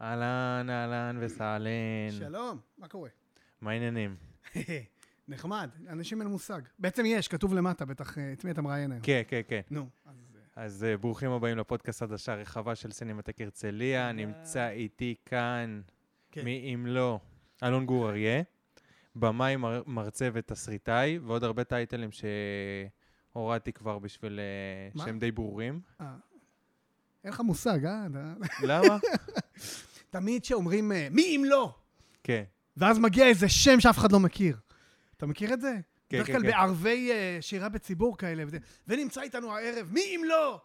אהלן, אהלן וסהלן. שלום, מה קורה? מה העניינים? נחמד, אנשים אין מושג. בעצם יש, כתוב למטה, בטח, אה, את מי אתה מראיין היום. כן, כן, כן. נו, אז... אה, אז אה, ברוכים הבאים לפודקאסט חדשה רחבה של סינמטק הרצליה. נמצא איתי כאן, כן. מי אם לא, אלון גור אריה, במאי, מר- מרצה ותסריטאי, ועוד הרבה טייטלים שהורדתי כבר בשביל... שהם די ברורים. אין לך מושג, אה? למה? תמיד כשאומרים, אה, מי אם לא? כן. ואז מגיע איזה שם שאף אחד לא מכיר. אתה מכיר את זה? כן, בדרך כן, כלל כן. בערבי אה, שירה בציבור כאלה. וזה- ונמצא איתנו הערב, מי אם לא?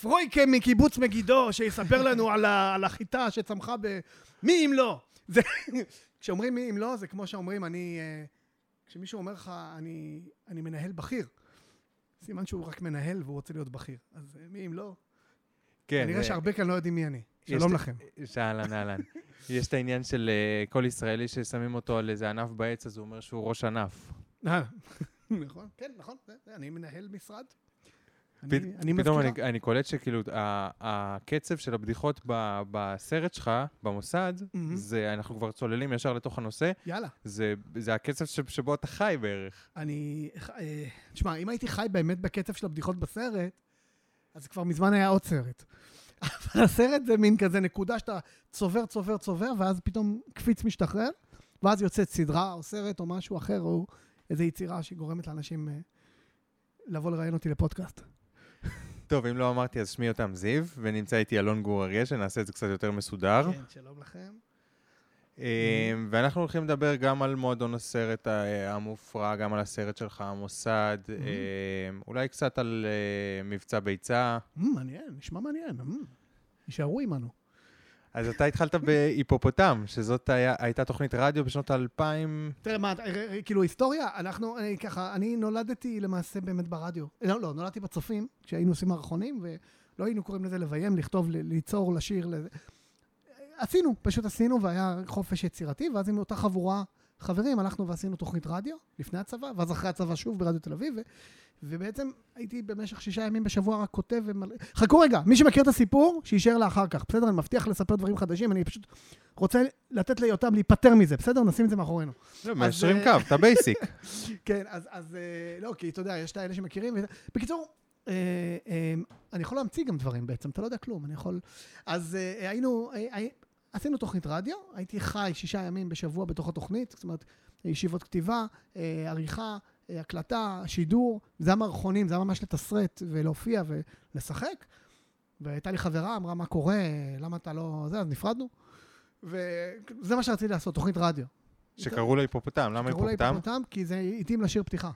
פרויקה מקיבוץ מגידו, שיספר לנו על, ה, על החיטה שצמחה ב... מי אם לא? זה, כשאומרים מי אם לא, זה כמו שאומרים, אני... אה, כשמישהו אומר לך, אני, אני מנהל בכיר, סימן שהוא רק מנהל והוא רוצה להיות בכיר. אז מי אם לא? כן. כנראה שהרבה כאן לא יודעים מי אני. שלום לכם. שאהלן, אהלן. יש את העניין של אה, כל ישראלי ששמים אותו על איזה ענף בעץ, אז הוא אומר שהוא ראש ענף. אה, נכון, כן, נכון, אני מנהל משרד. אני- אני פתאום מזכירה. אני, קולט שכאילו הקצב של הבדיחות בסרט שלך, במוסד. זה, אנחנו כבר צוללים ישר לתוך הנושא, יאללה. זה, הקצב שבו אתה חי בערך. אני... אה, תשמע, אם הייתי חי באמת בקצב של הבדיחות בסרט, אז כבר מזמן היה עוד סרט. אבל הסרט זה מין כזה נקודה שאתה צובר, צובר, צובר, ואז פתאום קפיץ משתחרר, ואז יוצאת סדרה או סרט או משהו אחר, או איזו יצירה שגורמת לאנשים אה, לבוא לראיין אותי לפודקאסט. טוב, אם לא אמרתי, אז שמי אותם זיו, ונמצא איתי אלון גור אריה, שנעשה את זה קצת יותר מסודר. כן, שלום לכם. אה, ואנחנו הולכים לדבר גם על מועדון הסרט ה- המופרע, גם על הסרט שלך, המוסד, אה, אולי קצת על אה, מבצע ביצה. Mm, מעניין, נשמע מעניין. Mm. יישארו עמנו. אז אתה התחלת בהיפופוטם, שזאת היה, הייתה תוכנית רדיו בשנות האלפיים. תראה, מה, אה, אה, כאילו היסטוריה, אנחנו, אני, ככה, אני נולדתי למעשה באמת ברדיו. לא, לא, נולדתי בצופים, כשהיינו עושים מערכונים, ולא היינו קוראים לזה לביים, לכתוב, ליצור, לשיר, לזה. עשינו, פשוט עשינו, והיה חופש יצירתי, ואז עם אותה חבורה חברים, הלכנו ועשינו תוכנית רדיו, לפני הצבא, ואז אחרי הצבא שוב ברדיו תל אביב, ו, ובעצם הייתי במשך שישה ימים בשבוע רק כותב ומלא... חכו רגע, מי שמכיר את הסיפור, שיישאר לאחר כך, בסדר? אני מבטיח לספר דברים חדשים, אני פשוט רוצה לתת ליותם להיפטר מזה, בסדר? נשים את זה מאחורינו. לא, מאשרים אה, קו, אתה basic. כן, אז, אז אה, לא, כי אתה יודע, יש את האלה שמכירים. בקיצור, אה, אני יכול להמציא גם דברים בעצם, אתה לא יודע כלום, אני יכול... אז היינו, עשינו תוכנית רדיו, הייתי חי שישה ימים בשבוע בתוך התוכנית, זאת אומרת, ישיבות כתיבה, אה, עריכה, אה, הקלטה, שידור, זה המערכונים, זה היה ממש לתסרט ולהופיע ולשחק. והייתה לי חברה, אמרה, מה קורה, למה אתה לא... זה, אז נפרדנו. וזה מה שרציתי לעשות, תוכנית רדיו. שקראו היפופוטם, למה לה היפופוטם? היפופוטם? כי זה התאים לשיר פתיחה.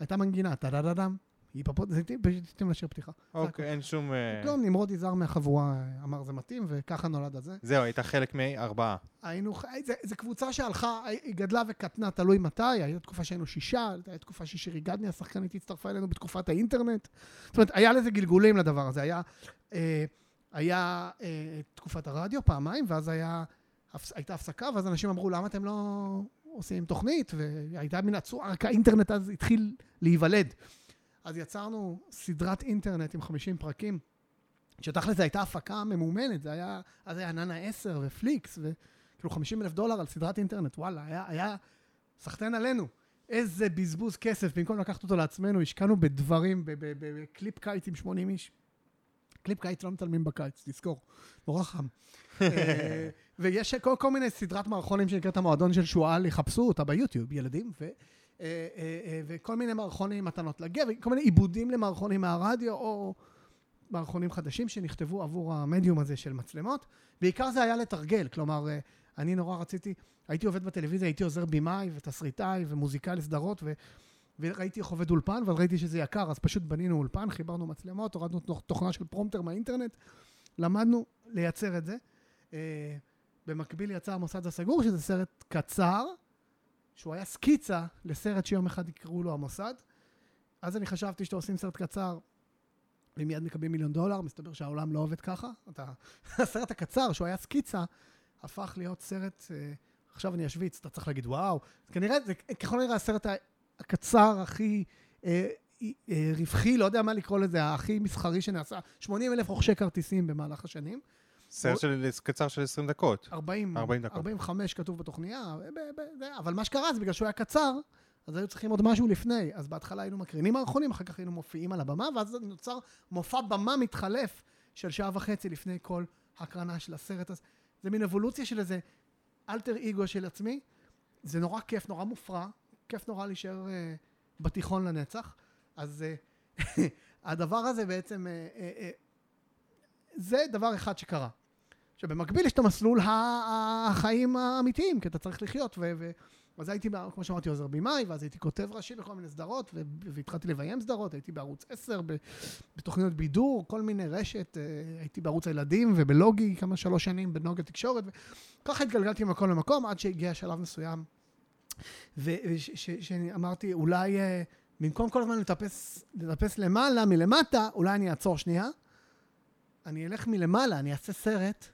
הייתה מנגינה, טה-דה-דה-דם. התאים פשוט התאים לשיר פתיחה. אוקיי, אין שום... אה, כלום, נמרוד יזהר מהחבורה אה, אמר זה מתאים, וככה נולד הזה. זהו, היית חלק מארבעה. היינו, זה, זה קבוצה שהלכה, היא גדלה וקטנה, תלוי מתי, הייתה תקופה שהיינו שישה, הייתה תקופה ששירי גדני, השחקנית, הצטרפה אלינו בתקופת האינטרנט. זאת אומרת, היה לזה גלגולים לדבר הזה. היה, אה, היה אה, תקופת הרדיו פעמיים, ואז היה, הייתה הפסקה, ואז אנשים אמרו, למה אתם לא עושים תוכנית? והייתה מין עצור, רק האינטרנט אז התחיל להיוולד. אז יצרנו סדרת אינטרנט עם 50 פרקים, שתכל'ס זו הייתה הפקה ממומנת, זה היה, אז היה נענע 10 ופליקס, וכאילו 50 אלף דולר על סדרת אינטרנט, וואלה, היה, היה סחטיין עלינו. איזה בזבוז כסף, במקום לקחת אותו לעצמנו, השקענו בדברים, בקליפ קיץ עם 80 איש. קליפ קיץ לא מצלמים בקיץ, תזכור, נורא חם. אה, ויש כל, כל מיני סדרת מערכונים שנקראת המועדון של שועל, יחפשו אותה ביוטיוב, ילדים, וכל מיני מערכונים מתנות לגבר, כל מיני עיבודים למערכונים מהרדיו, או מערכונים חדשים שנכתבו עבור המדיום הזה של מצלמות. בעיקר זה היה לתרגל, כלומר, אה, אני נורא רציתי, הייתי עובד בטלוויזיה, הייתי עוזר במאי ותסריטאי ומוזיקאי לסדרות, ו... וראיתי איך עובד אולפן, ואז ראיתי שזה יקר, אז פשוט בנינו אולפן, חיברנו מצלמות, הורדנו תוכ- תוכנה של פרומטר מהאינטרנט, למדנו לייצר את זה. אה, במקביל יצא המוסד הסגור, שזה סרט קצר, שהוא היה סקיצה לסרט שיום אחד יקראו לו המוסד. אז אני חשבתי שאתה עושים סרט קצר, ומיד מקבלים מיליון דולר, מסתבר שהעולם לא עובד ככה. אתה... הסרט הקצר, שהוא היה סקיצה, הפך להיות סרט, אה, עכשיו אני אשוויץ, אתה צריך להגיד וואו. כנראה, זה ככל הנראה הסרט הקצר הכי אה, אה, רווחי, לא יודע מה לקרוא לזה, הכי מסחרי שנעשה. 80 אלף רוכשי כרטיסים במהלך השנים. סרט של קצר של 20 דקות. 40, 40 דקות. 45 כתוב בתוכניה, ב- ב- זה- אבל מה שקרה זה בגלל שהוא היה קצר, אז היו צריכים עוד משהו לפני. אז בהתחלה היינו מקרינים מערכונים, אחר כך היינו מופיעים על הבמה, ואז נוצר מופע במה מתחלף של שעה וחצי לפני כל הקרנה של הסרט. אז זה מין אבולוציה של איזה אלטר אגו של עצמי. זה נורא כיף, נורא מופרע, כיף נורא להישאר אה, בתיכון לנצח. אז אה, הדבר הזה בעצם, אה, אה, אה, זה דבר אחד שקרה. שבמקביל יש את המסלול החיים האמיתיים, כי אתה צריך לחיות. ו- ו- אז הייתי, כמו שאמרתי, עוזר במאי, ואז הייתי כותב ראשי בכל מיני סדרות, והתחלתי לביים סדרות, הייתי בערוץ 10, ב- בתוכניות בידור, כל מיני רשת, אה, הייתי בערוץ הילדים ובלוגי כמה שלוש שנים בנוגה תקשורת, וככה התגלגלתי ממקום למקום עד שהגיע שלב מסוים, ושאמרתי, אולי אה, במקום כל הזמן לטפס, לטפס למעלה, מלמטה, אולי אני אעצור שנייה, אני אלך מלמעלה, אני אעשה סרט,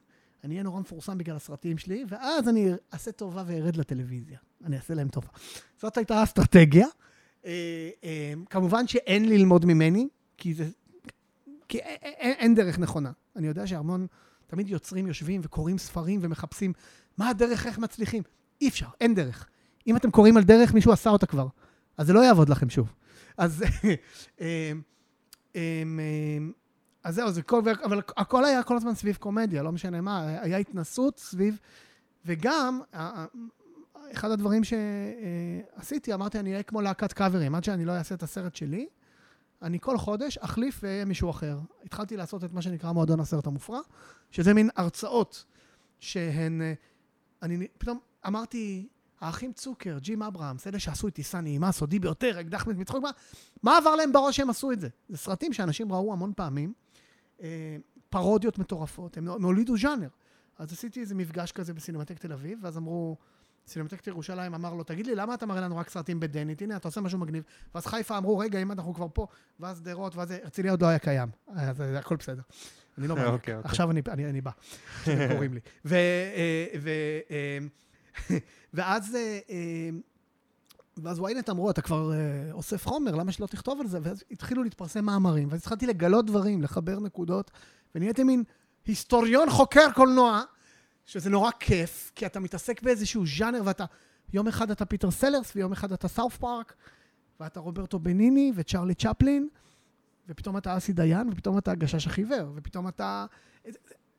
אני אהיה נורא מפורסם בגלל הסרטים שלי, ואז אני אעשה טובה וארד לטלוויזיה. אני אעשה להם טובה. זאת הייתה האסטרטגיה. אה, אה, כמובן שאין ללמוד ממני, כי זה... כי אין, דרך נכונה. אני יודע שהמון, תמיד יוצרים יושבים וקוראים ספרים ומחפשים מה הדרך, איך מצליחים. אי אפשר, אין דרך. אם אתם קוראים על דרך, מישהו עשה אותה כבר. אז זה לא יעבוד לכם שוב. אז... אז זהו, זה כל, אבל הכל היה כל הזמן סביב קומדיה, לא משנה מה, היה התנסות סביב, וגם, אחד הדברים שעשיתי, אמרתי, אני אהיה כמו להקת קאברים, עד שאני לא אעשה את הסרט שלי, אני כל חודש אחליף ואהיה מישהו אחר. התחלתי לעשות את מה שנקרא מועדון הסרט המופרע, שזה מין הרצאות שהן, אה, אני פתאום אמרתי, האחים צוקר, ג'ים אברהמס, אלה שעשו את טיסה נעימה, סודי ביותר, אקדח מצחוק, מה, מה עבר להם בראש שהם עשו את זה? זה סרטים שאנשים ראו המון פעמים, פרודיות מטורפות, הם הם הולידו ז'אנר. אז עשיתי איזה מפגש כזה בסינמטק תל אביב, ואז אמרו, סינמטק ירושלים אמר לו, תגיד לי, למה אתה מראה לנו רק סרטים בדנית? הנה, אתה עושה משהו מגניב. ואז חיפה אמרו, רגע, אם אנחנו כבר פה, ואז שדרות, ואז הרצליה עוד לא היה קיים. אז זה הכל בסדר. אני לא מניאק. אוקיי, אוקיי. עכשיו אני, אני, אני בא, קוראים לי. ו, אה, ו, אה, ואז, אה, אה, ואז ynet אמרו, אתה כבר אה, אוסף חומר, למה שלא תכתוב על זה? ואז התחילו להתפרסם מאמרים, ואז התחלתי לגלות דברים, לחבר נקודות, ונהייתי מין היסטוריון חוקר קולנוע, שזה נורא כיף, כי אתה מתעסק באיזשהו ז'אנר, ואתה, יום אחד אתה פיטר סלרס, ויום אחד אתה סאות' פארק, ואתה רוברטו בניני וצ'רלי צ'פלין, ופתאום אתה אסי דיין, ופתאום אתה הגשש החיוור, ופתאום אתה... זה,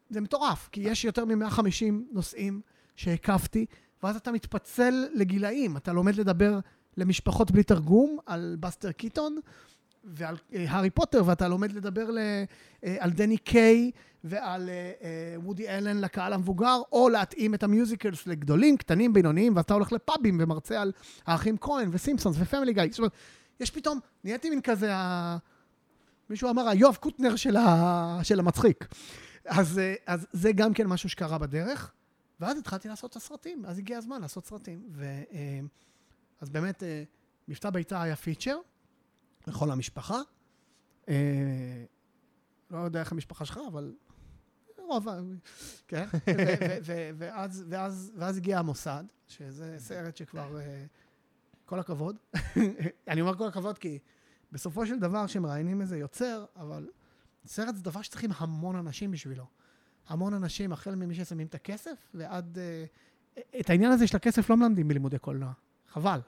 זה מטורף, כי יש יותר מ-150 נושאים שהקפתי, ואז אתה מתפצל לגילאים. אתה לומד לדבר למשפחות בלי תרגום על בסטר קיטון ועל אה, הארי פוטר, ואתה לומד לדבר ל, אה, על דני קיי ועל אה, אה, וודי אלן לקהל המבוגר, או להתאים את ה musicals לגדולים, קטנים, בינוניים, ואתה הולך לפאבים ומרצה על האחים כהן וסימפסונס ופמילי גיא. זאת אומרת, יש פתאום, נהייתי מין כזה, ה... מישהו אמר, היואב קוטנר של, ה... של המצחיק. אז, אה, אז זה גם כן משהו שקרה בדרך. ואז התחלתי לעשות את הסרטים, אז הגיע הזמן לעשות סרטים. ו, אה, אז באמת, אה, מבטא ביתה היה פיצ'ר לכל המשפחה. אה, לא יודע איך המשפחה שלך, אבל רוב, ה- כן? ו- ו- ו- ואז, ואז, ואז הגיע המוסד, שזה סרט שכבר, כל הכבוד. אני אומר כל הכבוד כי בסופו של דבר, כשמראיינים איזה יוצר, אבל סרט זה דבר שצריכים המון אנשים בשבילו. המון אנשים, החל ממי ששמים את הכסף, ועד... אה, את העניין הזה של הכסף לא מלמדים בלימודי קולנוע. חבל.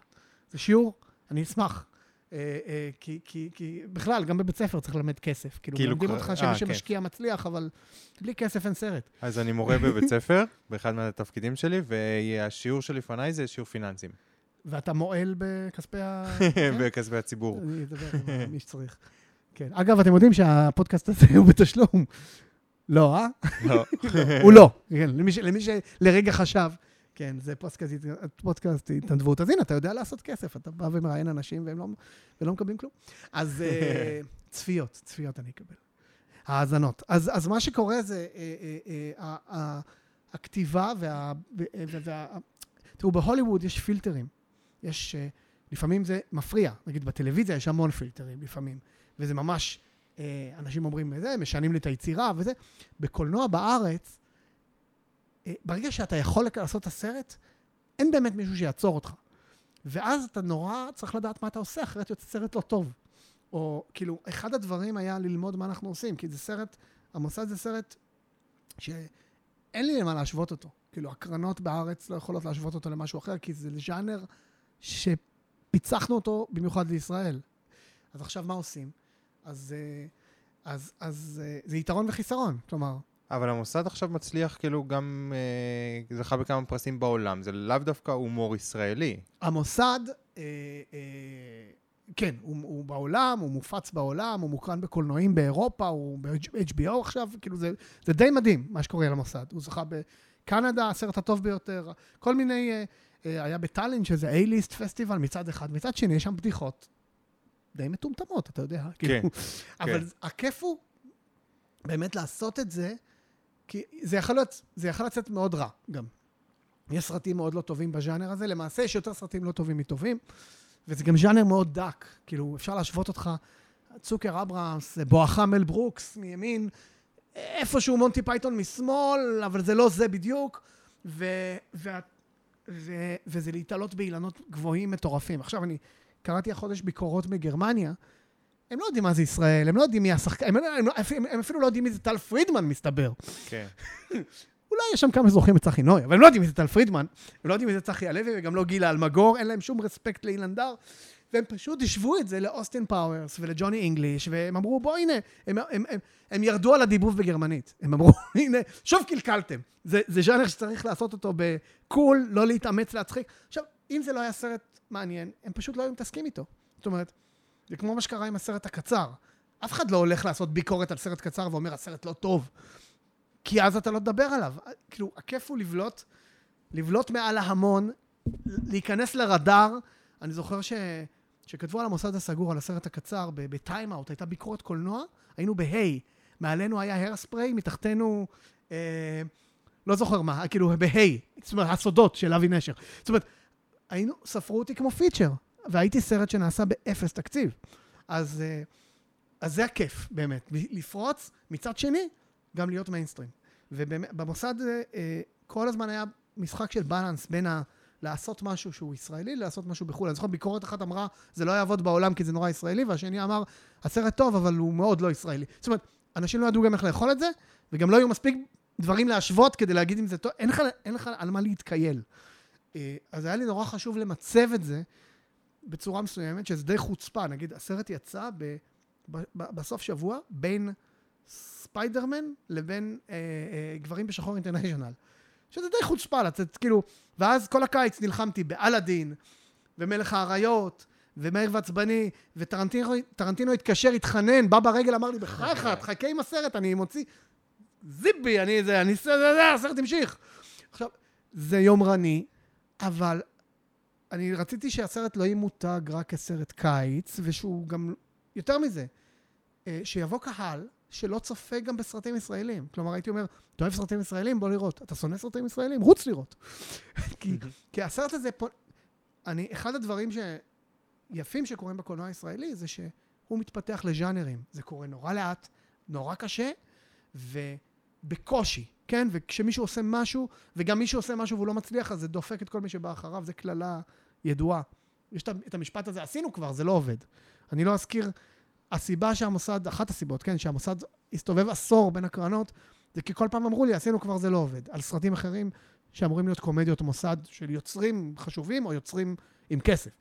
זה שיעור, אני אשמח. אה, אה, כי, כי, כי בכלל, גם בבית ספר צריך ללמד כסף. כאילו, כאילו, מלמדים אותך שמי כן. שמשקיע מצליח, אבל בלי כסף אין סרט. אז אני מורה בבית ספר, באחד מהתפקידים שלי, והשיעור שלפניי זה שיעור פיננסים, ואתה מועל בכספי ה... כן? בכספי הציבור. אני אדבר עם מי שצריך. כן. אגב, אתם יודעים שהפודקאסט הזה הוא בתשלום. לא, אה? לא. הוא לא. כן, למי, ש, למי שלרגע חשב, כן, זה פודקאסט, פודקאסט התנדבות. אז הנה, אתה יודע לעשות כסף, אתה בא ומראיין אנשים והם לא, ולא מקבלים כלום. אז אה, צפיות, צפיות אני אקבל. האזנות. אז, אז מה שקורה זה, אה, אה, הכתיבה וה... וה- תראו, בהוליווד יש פילטרים. יש, לפעמים זה מפריע. נגיד בטלוויזיה יש המון פילטרים לפעמים, וזה ממש, אנשים אומרים זה, משנים לי את היצירה וזה. בקולנוע בארץ, אה, ברגע שאתה יכול לעשות את הסרט, אין באמת מישהו שיעצור אותך. ואז אתה נורא צריך לדעת מה אתה עושה, אחרת יוצא סרט לא טוב. או כאילו, אחד הדברים היה ללמוד מה אנחנו עושים, כי זה סרט, המוסד זה סרט אין לי למה להשוות אותו. כאילו, הקרנות בארץ לא יכולות להשוות אותו למשהו אחר, כי זה ז'אנר שפיצחנו אותו במיוחד לישראל. אז עכשיו מה עושים? אז, אה, אז, אז אה, זה יתרון וחיסרון, כלומר, אבל המוסד עכשיו מצליח, כאילו, גם אה, זכה בכמה פרסים בעולם. זה לאו דווקא הומור ישראלי. המוסד, אה, אה, כן, הוא, הוא בעולם, הוא מופץ בעולם, הוא מוקרן בקולנועים באירופה, הוא ב-HBO עכשיו, כאילו זה, זה די מדהים מה שקורה למוסד. הוא זכה בקנדה, הסרט הטוב ביותר, כל מיני, אה, אה, היה בטאלנט, שזה A-ליסט פסטיבל מצד אחד, מצד שני, יש שם בדיחות די מטומטמות, אתה יודע. כן, כאילו, אבל כן. הכיף הוא באמת לעשות את זה, כי זה יכול, להיות, זה יכול לצאת מאוד רע גם. יש סרטים מאוד לא טובים בז'אנר הזה, למעשה יש יותר סרטים לא טובים מטובים, וזה גם ז'אנר מאוד דק, כאילו אפשר להשוות אותך, צוקר אברהמס, בואכה מל ברוקס מימין, איפשהו מונטי פייתון משמאל, אבל זה לא זה בדיוק, ו, וה, ו, וזה להתעלות באילנות גבוהים מטורפים. עכשיו אני קראתי החודש ביקורות מגרמניה, הם לא יודעים מה זה ישראל, הם לא יודעים מי השחקן, הם, הם, הם, הם אפילו לא יודעים מי זה טל פרידמן, מסתבר. כן. אולי יש שם כמה זוכרים את צחי נוי, אבל הם לא יודעים מי זה טל פרידמן, הם לא יודעים מי זה צחי הלוי, וגם לא גילה אלמגור, אין להם שום רספקט לאילן דר, והם פשוט השוו את זה לאוסטין פאוורס ולג'וני אינגליש, והם אמרו, בוא, הנה, הם, הם, הם, הם ירדו על הדיבוב בגרמנית. הם אמרו, הנה, שוב קלקלתם. זה, זה ז'אנר שצריך לעשות אותו ב cool, לא להתאמץ להצחיק. עכשיו, אם זה לא היה סרט מעניין, הם פשוט לא היו מתעסקים איתו. זאת אומרת, זה כמו מה שקרה עם הסרט הקצר. אף אחד לא הולך לעשות ביקורת על סרט קצר ואומר, הסרט לא טוב. כי אז אתה לא תדבר עליו. כאילו, הכיף הוא לבלוט, לבלוט מעל ההמון, להיכנס לרדאר. אני זוכר ש... שכתבו על המוסד הסגור, על הסרט הקצר, בטיים-אאוט, הייתה ביקורת קולנוע, היינו בהיי. מעלינו היה הרספריי, מתחתנו, אה, לא זוכר מה, כאילו בהיי. זאת אומרת, הסודות של אבי נשר. זאת אומרת, היינו, ספרו אותי כמו פיצ'ר, והייתי סרט שנעשה באפס תקציב. אז, אה, אז זה הכיף, באמת. לפרוץ, מצד שני, גם להיות מיינסטרים. ובמוסד אה, אה, כל הזמן היה משחק של balance בין ה... לעשות משהו שהוא ישראלי, לעשות משהו בחו"ל. אני זוכר ביקורת אחת אמרה, זה לא יעבוד בעולם כי זה נורא ישראלי, והשני אמר, הסרט טוב, אבל הוא מאוד לא ישראלי. זאת אומרת, אנשים לא ידעו גם איך לאכול את זה, וגם לא היו מספיק דברים להשוות כדי להגיד אם זה טוב, אין לך, אין לך על מה להתכייל. אה, אז היה לי נורא חשוב למצב את זה בצורה מסוימת, שזה די חוצפה. נגיד, הסרט יצא ב, ב, ב, בסוף שבוע בין ספיידרמן לבין אה, אה, גברים בשחור אינטרנשיונל. שזה די חוצפה לצאת, כאילו, ואז כל הקיץ נלחמתי באלאדין, ומלך האריות, ומאיר ועצבני, וטרנטינו התקשר, התחנן, בא ברגל, אמר לי, בחייך, תחכה עם הסרט, אני מוציא... זיבי, אני זה, אני... זה, זה, זה, הסרט המשיך. עכשיו, זה יומרני, אבל אני רציתי שהסרט לא ימותג רק כסרט קיץ, ושהוא גם, יותר מזה, אה, שיבוא קהל שלא צופה גם בסרטים ישראלים. כלומר, הייתי אומר, אתה אוהב סרטים ישראלים? בוא לראות. אתה שונא סרטים ישראלים? רוץ לראות. כי, כי הסרט הזה פה... אני, אחד הדברים שיפים שקורים בקולנוע הישראלי זה שהוא מתפתח לז'אנרים. זה קורה נורא לאט, נורא קשה, ובקושי, כן? וכשמישהו עושה משהו, וגם מישהו עושה משהו והוא לא מצליח, אז זה דופק את כל מי שבא אחריו, זה קללה ידועה. יש את המשפט הזה, עשינו כבר, זה לא עובד. אני לא אזכיר הסיבה שהמוסד, אחת הסיבות, כן, שהמוסד הסתובב עשור בין הקרנות, זה כי כל פעם אמרו לי, עשינו כבר זה לא עובד. על סרטים אחרים שאמורים להיות קומדיות מוסד של יוצרים חשובים או יוצרים עם כסף.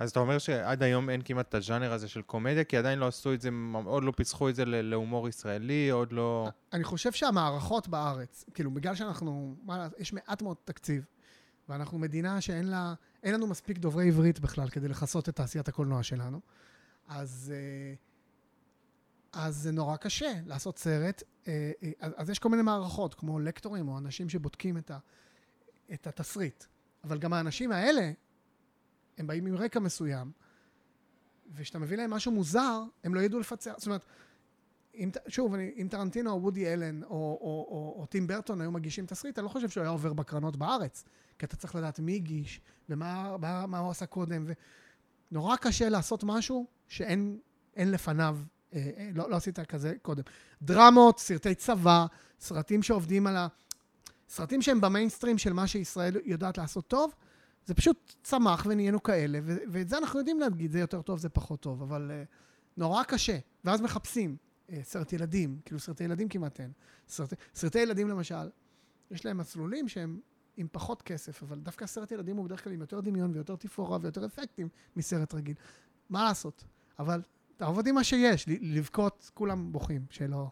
אז אתה אומר שעד היום אין כמעט את הז'אנר הזה של קומדיה, כי עדיין לא עשו את זה, עוד לא פיצחו את זה להומור ישראלי, עוד לא... אני חושב שהמערכות בארץ, כאילו, בגלל שאנחנו, מה, יש מעט מאוד תקציב, ואנחנו מדינה שאין לה, אין לנו מספיק דוברי עברית בכלל כדי לכסות את תעשיית הקולנוע שלנו, אז... Uh, אז זה נורא קשה לעשות סרט. אה, אה, אז יש כל מיני מערכות, כמו לקטורים או אנשים שבודקים את, ה, את התסריט. אבל גם האנשים האלה, הם באים עם רקע מסוים, וכשאתה מביא להם משהו מוזר, הם לא ידעו לפצח. זאת אומרת, אם, שוב, אם טרנטינו או וודי אלן או, או, או, או טים ברטון היו מגישים תסריט, אני לא חושב שהוא היה עובר בקרנות בארץ, כי אתה צריך לדעת מי הגיש ומה מה, מה הוא עשה קודם. ונורא קשה לעשות משהו שאין לפניו אה, אה, לא, לא עשית כזה קודם. דרמות, סרטי צבא, סרטים שעובדים על ה... סרטים שהם במיינסטרים של מה שישראל יודעת לעשות טוב, זה פשוט צמח ונהיינו כאלה, ואת זה אנחנו יודעים להגיד, זה יותר טוב, זה פחות טוב, אבל uh, נורא קשה. ואז מחפשים uh, סרט ילדים, כאילו סרטי ילדים כמעט אין. סרט, סרטי ילדים למשל, יש להם מסלולים שהם עם פחות כסף, אבל דווקא סרט ילדים הוא בדרך כלל עם יותר דמיון ויותר תפאורה ויותר אפקטים מסרט רגיל. מה לעשות? אבל תעבוד עם מה שיש, לבכות, כולם בוכים שלא,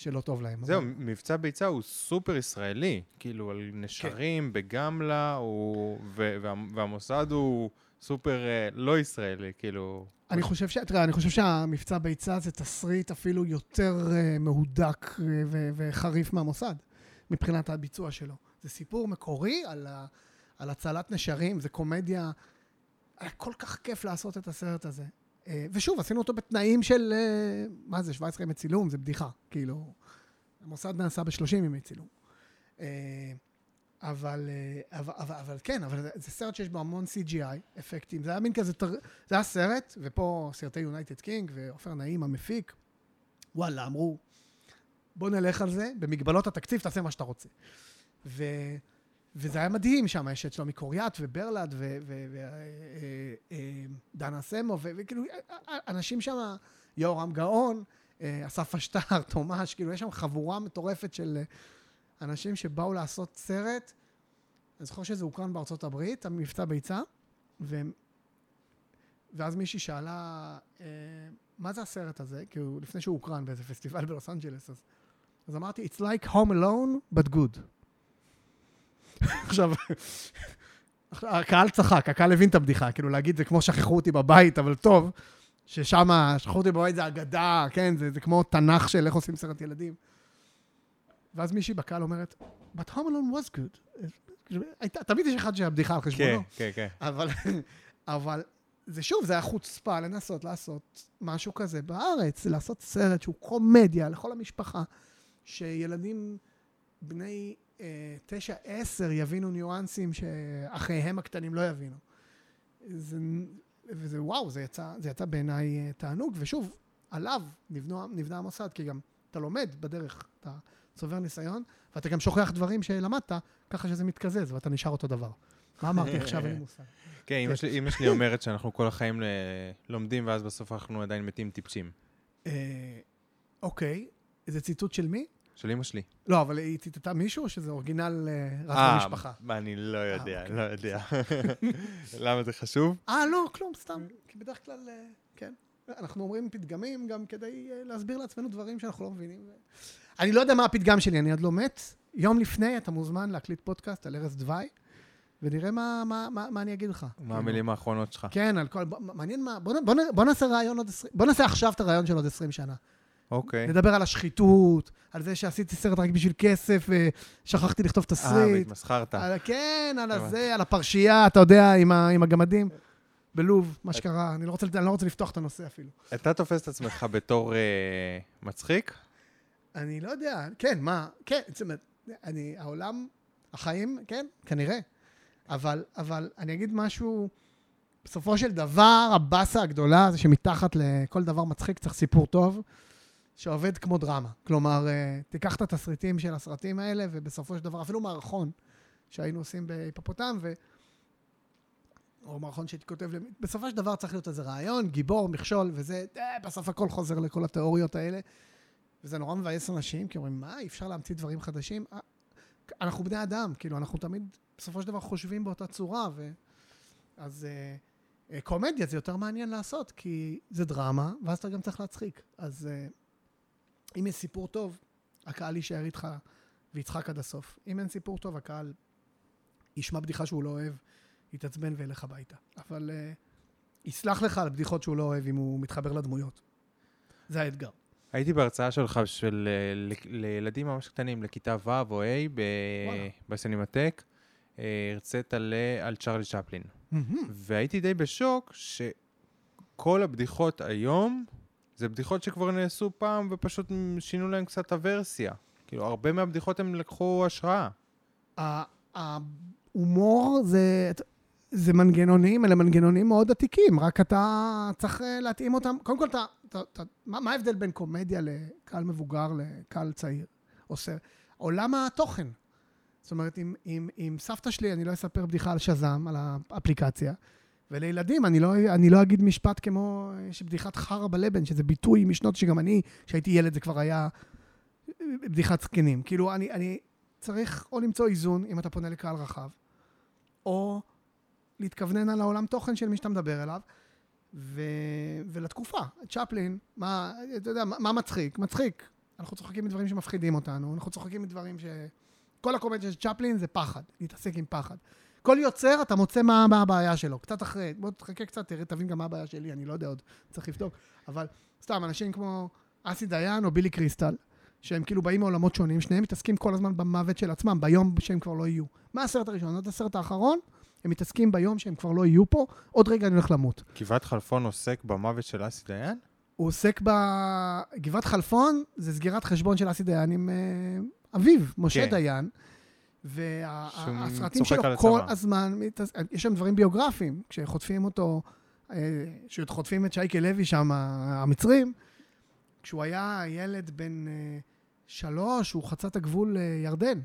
שלא טוב להם. זהו, אבל- מבצע ביצה הוא סופר ישראלי. כאילו, על נשרים כן. בגמלה, הוא... ו- וה- והמוסד הוא סופר אה, לא ישראלי, כאילו... אני חושב ש... תראה, אני חושב שהמבצע ביצה זה תסריט אפילו יותר uh, מהודק uh, ו- וחריף מהמוסד, מבחינת הביצוע שלו. זה סיפור מקורי על, ה- על הצלת נשרים, זה קומדיה. היה כל כך כיף לעשות את הסרט הזה. אה, ושוב, עשינו אותו בתנאים של... אה, מה זה, 17 ימי צילום? זה בדיחה. כאילו, המוסד נעשה ב-30 ימי צילום. אה, אבל, אה, אבל, אבל, אבל כן, אבל זה, זה סרט שיש בו המון CGI, אפקטים. זה היה מין כזה, תר... זה היה סרט, ופה סרטי יונייטד קינג ועופר נעים המפיק, וואלה, אמרו, בוא נלך על זה, במגבלות התקציב תעשה מה שאתה רוצה. ו... וזה היה מדהים שם, יש את שלומי קוריאט וברלד ודנה סמו, ו- וכאילו, אה, אנשים שם, יורם גאון, אה, אסף אשטר, תומש, כאילו, יש שם חבורה מטורפת של אה, אנשים שבאו לעשות סרט. אני זוכר שזה הוקרן בארצות הברית, המבצע ביצה, ו... ואז מישהי שאלה, אה, מה זה הסרט הזה? הוא, לפני שהוא הוקרן באיזה פסטיבל בלוס אנג'לס, אז, אז אמרתי, It's like home alone, but good. עכשיו, הקהל צחק, הקהל הבין את הבדיחה, כאילו להגיד זה כמו שכחו אותי בבית, אבל טוב, ששם שכחו אותי בבית זה אגדה, כן, זה, זה כמו תנ"ך של איך עושים סרט ילדים. ואז מישהי בקהל אומרת, But home alone was good. הייתה, תמיד יש אחד שהבדיחה על כן, חשבונו. כן, כן. אבל, אבל זה שוב, זה היה חוצפה לנסות לעשות משהו כזה בארץ, לעשות סרט שהוא קומדיה לכל המשפחה, שילדים בני תשע, עשר יבינו ניואנסים שאחיהם הקטנים לא יבינו. זה, וזה וואו, זה יצא, זה יצא בעיניי אה, תענוג, ושוב, עליו נבנו, נבנה המוסד, כי גם אתה לומד בדרך, אתה צובר ניסיון, ואתה גם שוכח דברים שלמדת, ככה שזה מתקזז, ואתה נשאר אותו דבר. מה אמרתי עכשיו? אין לי מושג. כן, אמא שלי- אומרת שאנחנו כל החיים ל- לומדים, ואז בסוף אנחנו עדיין מתים טיפשים. אה, אוקיי, זה ציטוט של מי? של אמא שלי. לא, אבל היא ציטטה מישהו, או שזה אורגינל אה, אה, במשפחה? מה, אני לא יודע, אוקיי. לא יודע. למה זה חשוב? אה, לא, כלום, סתם. כי בדרך כלל, אה, כן. אנחנו אומרים פתגמים גם כדי אה, להסביר לעצמנו דברים שאנחנו לא מבינים. אני לא יודע מה הפתגם שלי, אני עוד לא מת. יום לפני אתה מוזמן להקליט פודקאסט על ארז דווי, ונראה מה, מה, מה, מה אני אגיד לך. מה המילים האחרונות שלך? כן, על כל... מעניין מה... בוא, בוא, בוא נעשה רעיון עוד 20... בוא נעשה עכשיו את הרעיון של עוד 20 שנה. אוקיי. נדבר על השחיתות, על זה שעשיתי סרט רק בשביל כסף ושכחתי לכתוב אה, תסריט. והתמסחרת. על, כן, על. הזה, על הפרשייה, אתה יודע, עם, ה, עם הגמדים. בלוב, מה שקרה, אני לא, רוצה, אני לא רוצה לפתוח את הנושא אפילו. אתה תופס את עצמך בתור אה, מצחיק? אני לא יודע, כן, מה, כן, זאת אומרת, אני, העולם, החיים, כן, כנראה. אבל, אבל אני אגיד משהו, בסופו של דבר, הבאסה הגדולה זה שמתחת לכל דבר מצחיק צריך סיפור טוב, שעובד כמו דרמה. כלומר, אה, תיקח את התסריטים של הסרטים האלה, ובסופו של דבר, אפילו מערכון שהיינו עושים בהיפופוטם, ו... או מערכון שהייתי כותב, למ- בסופו של דבר צריך להיות איזה רעיון, גיבור, מכשול, וזה, אה, בסוף הכל חוזר לכל התיאוריות האלה. וזה נורא מבאס אנשים, כי אומרים, מה, אי אפשר להמציא דברים חדשים? אה, אנחנו בני אדם, כאילו, אנחנו תמיד, בסופו של דבר, חושבים באותה צורה, ו... אז אה, קומדיה זה יותר מעניין לעשות, כי זה דרמה, ואז אתה גם צריך להצחיק. אז אה, אם יש סיפור טוב, הקהל יישאר איתך ויצחק עד הסוף. אם אין סיפור טוב, הקהל ישמע בדיחה שהוא לא אוהב, יתעצבן וילך הביתה. אבל אה, יסלח לך על בדיחות שהוא לא אוהב אם הוא מתחבר לדמויות. זה האתגר. הייתי בהרצאה שלך של אה, לילדים ממש קטנים, לכיתה ו' או ה' ב-. בסינמטק. אה, הרצית על, על צ'רלי צ'פלין. והייתי די בשוק שכל הבדיחות היום זה בדיחות שכבר נעשו פעם ופשוט שינו להם קצת הוורסיה. כאילו, הרבה מהבדיחות הם לקחו השראה. ההומור זה, זה מנגנונים, אלה מנגנונים מאוד עתיקים, רק אתה צריך אה, להתאים אותם. קודם כל, אתה, אתה, אתה, מה, מה ההבדל בין קומדיה לקהל מבוגר לקהל צעיר? עושה, עולם התוכן. זאת אומרת, עם סבתא שלי אני לא אספר בדיחה על שז"ם, על האפליקציה, ולילדים אני לא, אני לא אגיד משפט כמו אה, שבדיחת חרא בלבן, שזה ביטוי משנות שגם אני, כשהייתי ילד, זה כבר היה אה, בדיחת זקנים. כאילו, אני, אני, צריך או למצוא איזון, אם אתה פונה לקהל רחב, או להתכוונן על העולם תוכן של מי שאתה מדבר אליו, ו... ולתקופה. צ'פלין, מה, אתה יודע, מה, מה מצחיק? מצחיק. אנחנו צוחקים מדברים שמפחידים אותנו, אנחנו צוחקים מדברים ש... כל הקומדיה של צ'פלין זה פחד, להתעסק עם פחד. כל יוצר, אתה מוצא מה, מה הבעיה שלו. קצת אחרי, בוא תחכה קצת, תראה, תבין גם מה הבעיה שלי, אני לא יודע עוד, צריך לבדוק. אבל סתם, אנשים כמו אסי דיין או בילי קריסטל, שהם כאילו באים מעולמות שונים, שניהם מתעסקים כל הזמן במוות של עצמם, ביום שהם כבר לא יהיו. מה הסרט הראשון? עד הסרט האחרון, הם מתעסקים ביום שהם כבר לא יהיו פה, עוד רגע אני הולך למות. גבעת חלפון עוסק במוות של אסי דיין? הוא עוסק ב... גבעת חלפון זה סגירת חשבון של אסי דיין עם uh, אביו, משה כן. דיין. והסרטים שלו כל. הזמן, יש שם דברים ביוגרפיים, כשחוטפים אותו, אה, כשחוטפים את שייקה לוי שם, המצרים, כשהוא היה ילד בן אה, שלוש, הוא חצה את הגבול לירדן,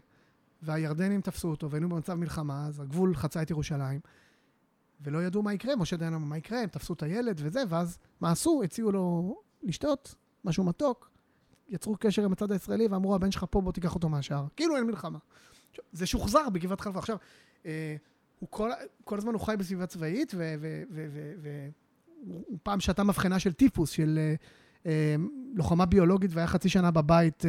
והירדנים תפסו אותו, והיינו במצב מלחמה, אז הגבול חצה את ירושלים, ולא ידעו מה יקרה, משה דיין אמר, מה יקרה, הם תפסו את הילד וזה, ואז מה עשו? הציעו לו לשתות משהו מתוק, יצרו קשר עם הצד הישראלי ואמרו, הבן שלך פה, בוא תיקח אותו מהשאר. כאילו אין מלחמה. זה שוחזר בגבעת חלפה. עכשיו, אה, הוא כל, כל הזמן הוא חי בסביבה צבאית, והוא פעם שתה מבחנה של טיפוס, של אה, אה, לוחמה ביולוגית, והיה חצי שנה בבית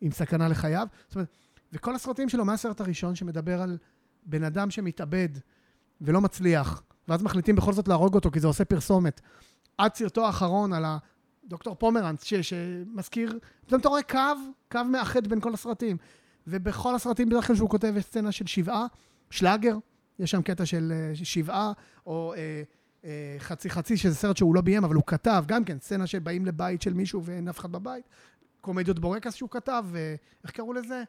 עם סכנה לחייו. זאת אומרת, וכל הסרטים שלו מהסרט הראשון, שמדבר על בן אדם שמתאבד ולא מצליח, ואז מחליטים בכל זאת להרוג אותו, כי זה עושה פרסומת, עד סרטו האחרון על הדוקטור פומרנץ, ש, שמזכיר, פתאום אתה רואה קו, קו מאחד בין כל הסרטים. ובכל הסרטים בדרך כלל שהוא כותב יש סצנה של שבעה, שלאגר, יש שם קטע של אה, שבעה, או אה, אה, חצי חצי, שזה סרט שהוא לא ביים, אבל הוא כתב, גם כן, סצנה שבאים לבית של מישהו ואין אף אחד בבית. קומדיות בורקס שהוא כתב, אה, איך קראו לזה?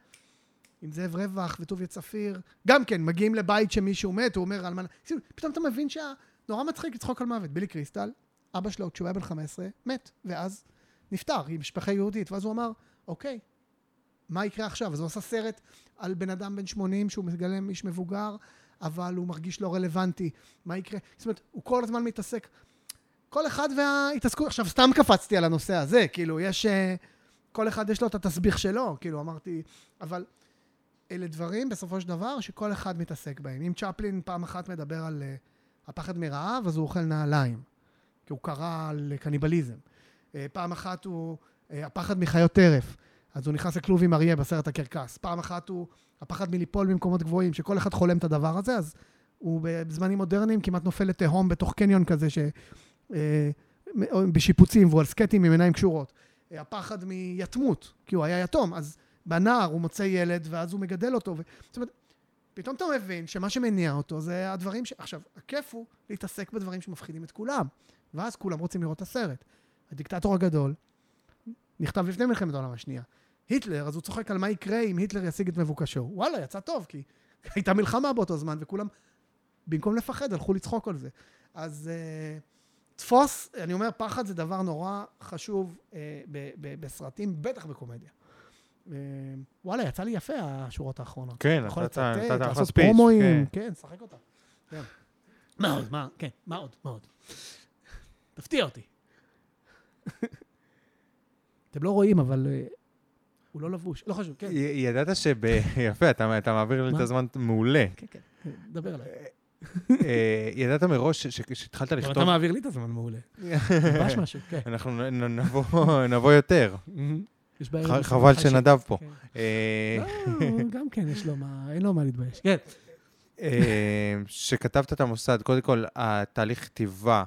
עם זאב רווח וטוביה צפיר. גם כן, מגיעים לבית שמישהו מת, הוא אומר, אלמנה... פתאום אתה מבין שנורא מצחיק לצחוק על מוות. בילי קריסטל, אבא שלו, כשהוא היה בן 15, מת, ואז נפטר עם משפחה יהודית, ואז הוא אמר, אוקיי, מה יקרה עכשיו? אז הוא עשה סרט על בן אדם בן 80 שהוא מגלם איש מבוגר, אבל הוא מרגיש לא רלוונטי. מה יקרה? זאת אומרת, הוא כל הזמן מתעסק. כל אחד וההתעסקות, עכשיו סתם קפצתי על הנושא הזה, כאילו, יש... אה, כל אחד יש לו את התסביך שלו, כאילו, אמרתי, אבל אלה דברים, בסופו של דבר, שכל אחד מתעסק בהם. אם צ'פלין פעם אחת מדבר על uh, הפחד מרעב, אז הוא אוכל נעליים, כי הוא קרא על קניבליזם. Uh, פעם אחת הוא uh, הפחד מחיות טרף, אז הוא נכנס לכלוב עם אריה בסרט הקרקס. פעם אחת הוא הפחד מליפול במקומות גבוהים, שכל אחד חולם את הדבר הזה, אז הוא בזמנים מודרניים כמעט נופל לתהום בתוך קניון כזה, ש... uh, בשיפוצים, והוא על סקטים עם עיניים קשורות. Uh, הפחד מיתמות, כי הוא היה יתום, אז בנער הוא מוצא ילד, ואז הוא מגדל אותו. ו... זאת אומרת, פתאום אתה מבין שמה שמניע אותו זה הדברים ש... עכשיו, הכיף הוא להתעסק בדברים שמפחידים את כולם, ואז כולם רוצים לראות את הסרט. הדיקטטור הגדול נכתב לפני מלחמת העולם השנייה. היטלר, אז הוא צוחק על מה יקרה אם היטלר ישיג את מבוקשו. וואלה, יצא טוב, כי הייתה מלחמה באותו זמן, וכולם, במקום לפחד, הלכו לצחוק על זה. אז uh, תפוס, אני אומר, פחד זה דבר נורא חשוב uh, ב- ב- בסרטים, בטח בקומדיה. אה, וואלה, יצא לי יפה השורות האחרונות. כן, יכול נתת- לצטט, לעשות פרומואים, כן. כן, שחק אותה. כן. מה עוד, מה, כן, מה עוד, מה עוד? תפתיע אותי. אתם לא רואים, אבל אה, הוא לא לבוש, לא חשוב, כן, י- ידעת שב... יפה, אתה אתה מעביר לי את? הזמן מעולה. כן, כן, דבר עליי. אה, ידעת מראש שהתחלת לכתוב... אתה מעביר לי את הזמן מעולה. ממש משהו, כן. אנחנו נבוא- יותר. יש בעיה. ח- עם חבל. שנדב פה. כן. אה, לא, גם כן, יש לו מה, אין לו מה להתבייש. כן. אה, שכתבת את המוסד, קודם כל, התהליך כתיבה,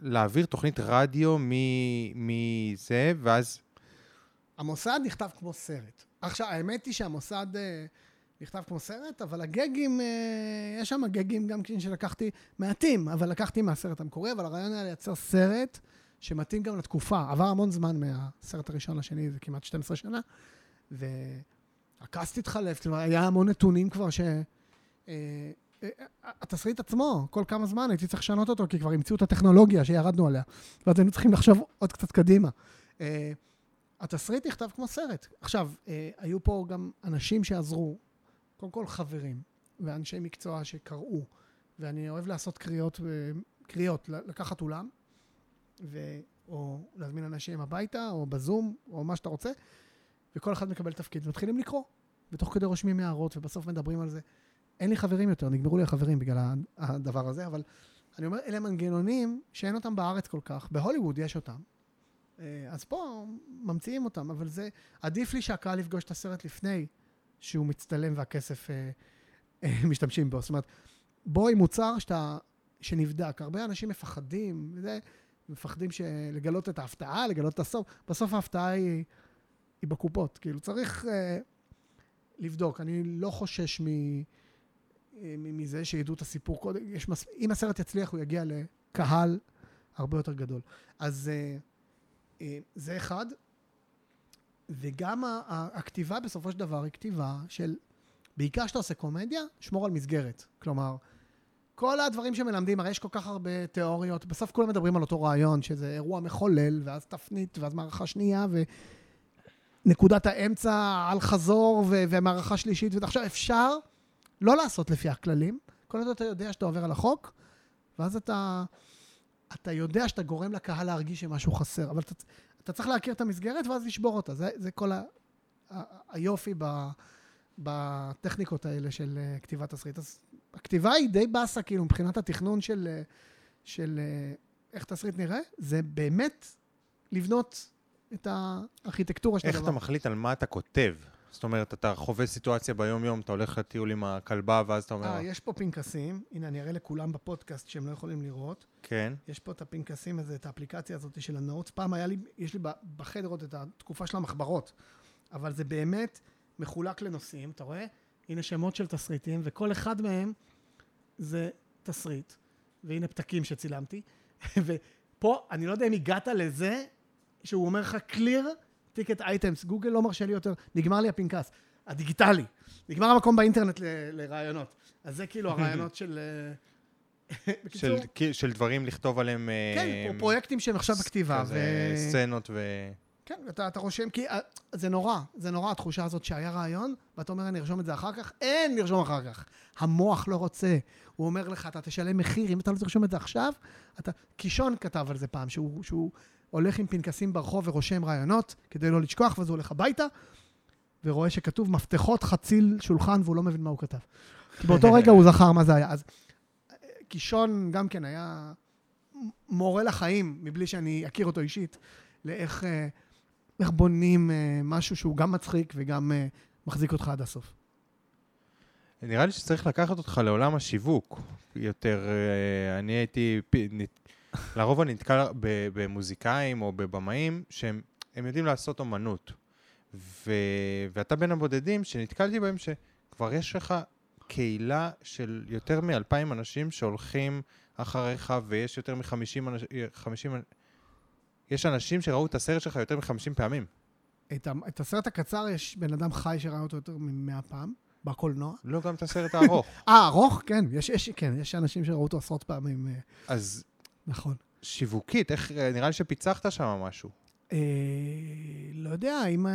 להעביר תוכנית רדיו מזה, ואז... המוסד נכתב כמו סרט. עכשיו, האמת היא שהמוסד אה, נכתב כמו סרט, אבל הגגים, אה, יש שם גגים גם כן שלקחתי מעטים, אבל לקחתי מהסרט המקורי, אבל הרעיון היה לייצר סרט שמתאים גם לתקופה. עבר המון זמן מהסרט הראשון לשני, זה כמעט 12 שנה, והקאסט התחלף, אומרת, היה המון נתונים כבר ש... אה, אה, התסריט עצמו, כל כמה זמן הייתי צריך לשנות אותו, כי כבר המציאו את הטכנולוגיה שירדנו עליה, ואז היינו צריכים לחשוב עוד קצת קדימה. התסריט נכתב כמו סרט. עכשיו, אה, היו פה גם אנשים שעזרו, קודם כל חברים, ואנשי מקצוע שקראו, ואני אוהב לעשות קריאות, אה, קריאות, לקחת אולם, ו... או להזמין אנשים הביתה, או בזום, או מה שאתה רוצה, וכל אחד מקבל תפקיד, ומתחילים לקרוא. ותוך כדי רושמים הערות, ובסוף מדברים על זה. אין לי חברים יותר, נגמרו לי החברים בגלל הדבר הזה, אבל אני אומר, אלה מנגנונים שאין אותם בארץ כל כך. בהוליווד יש אותם. אה, אז פה ממציאים אותם, אבל זה, עדיף לי שהקהל יפגוש את הסרט לפני שהוא מצטלם והכסף אה, אה, משתמשים בו. זאת אומרת, בוא עם מוצר שאתה, שנבדק. הרבה אנשים מפחדים, וזה, מפחדים לגלות את ההפתעה, לגלות את הסוף. בסוף ההפתעה היא, היא בקופות. כאילו, צריך אה, לבדוק. אני לא חושש מ... מזה שידעו את הסיפור קודם. יש מס... אם הסרט יצליח, הוא יגיע לקהל הרבה יותר גדול. אז אה, זה אחד. וגם הכתיבה בסופו של דבר היא כתיבה של, בעיקר כשאתה עושה קומדיה, שמור על מסגרת. כלומר, כל הדברים שמלמדים, הרי יש כל כך הרבה תיאוריות, בסוף כולם מדברים על אותו רעיון, שזה אירוע מחולל, ואז תפנית, ואז מערכה שנייה, ונקודת האמצע על חזור, ו- ומערכה שלישית, ועכשיו אפשר לא לעשות לפי הכללים, כל עוד אתה יודע שאתה עובר על החוק, ואז אתה, אתה יודע שאתה גורם לקהל להרגיש שמשהו חסר, אבל אתה, אתה צריך להכיר את המסגרת ואז לשבור אותה. זה, זה כל ה, ה, היופי ב, בטכניקות האלה של uh, כתיבת תסריט. אז הכתיבה היא די באסה, כאילו, מבחינת התכנון של, uh, של uh, איך תסריט נראה, זה באמת לבנות את הארכיטקטורה של הדבר. איך אתה מחליט על מה אתה כותב? זאת אומרת, אתה חווה סיטואציה ביום-יום, אתה הולך לטיול עם הכלבה, ואז אתה אומר... אה, יש פה פנקסים. הנה, אני אראה לכולם בפודקאסט שהם לא יכולים לראות. כן. יש פה את הפנקסים הזה, את האפליקציה הזאת של ה notes. פעם היה לי, יש לי בחדר עוד את התקופה של המחברות, אבל זה באמת מחולק לנושאים, אתה רואה? הנה שמות של תסריטים, וכל אחד מהם זה תסריט. והנה פתקים שצילמתי. ופה, אני לא יודע אם הגעת לזה, שהוא אומר לך clear ticked items, גוגל לא מרשה לי יותר, נגמר לי הפנקס, הדיגיטלי. נגמר המקום באינטרנט ל- לרעיונות. אז זה כאילו הרעיונות של... אה, של, של דברים לכתוב עליהם... כן, אה, פרויקטים שהם עכשיו בכתיבה. כזה ו... סצנות ו... כן, אתה, אתה רושם, כי אה, זה נורא, זה נורא התחושה הזאת שהיה רעיון, ואתה אומר, אני ארשום את זה אחר כך, אין לרשום אחר כך. המוח לא רוצה. הוא אומר לך, אתה תשלם מחיר, אם אתה לא תרשום את זה עכשיו, אתה... קישון כתב על זה פעם, שהוא, שהוא הולך עם פנקסים ברחוב ורושם רעיונות, כדי לא לשכוח, ואז הוא הולך הביתה, ורואה שכתוב מפתחות חציל שולחן, והוא לא מבין מה הוא כתב. כי באותו רגע הוא זכר מה זה היה. אז קישון גם כן היה מורה לחיים, מבלי שאני אכיר אותו אישית, לאיך אה, איך בונים אה, משהו שהוא גם מצחיק וגם אה, מחזיק אותך עד הסוף. נראה לי שצריך לקחת אותך לעולם השיווק יותר. אני הייתי לרוב אני נתקל במוזיקאים או בבמאים שהם יודעים לעשות אומנות. ו, ואתה בין הבודדים שנתקלתי בהם שכבר יש לך קהילה של יותר מאלפיים אנשים שהולכים אחריך ויש יותר מחמישים אנשים, יש אנשים שראו את הסרט שלך יותר מחמישים פעמים. את, את הסרט הקצר יש בן אדם חי שראה אותו יותר ממאה פעם. בקולנוע. לא, גם את הסרט הארוך. אה, ארוך? כן, יש, יש, כן, יש אנשים שראו אותו עשרות פעמים. אה. אז נכון. שיווקית, איך, נראה לי שפיצחת שם משהו. אה, לא יודע, אם,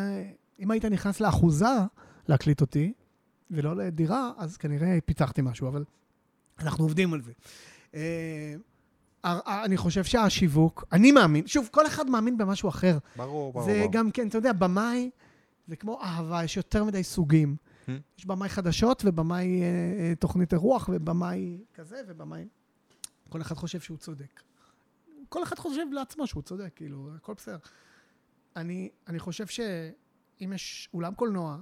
אם היית נכנס לאחוזה להקליט אותי, ולא לדירה, אז כנראה פיצחתי משהו, אבל אנחנו עובדים על זה. אה, אני חושב שהשיווק, אני מאמין, שוב, כל אחד מאמין במשהו אחר. ברור, ברור. זה ברור. גם כן, אתה יודע, במאי זה כמו אהבה, יש יותר מדי סוגים. Hmm? יש במאי חדשות ובמאי אה, אה, תוכנית אירוח ובמאי כזה ובמאי... כל אחד חושב שהוא צודק. כל אחד חושב לעצמו שהוא צודק, כאילו, הכל בסדר. אני, אני חושב שאם יש אולם קולנוע,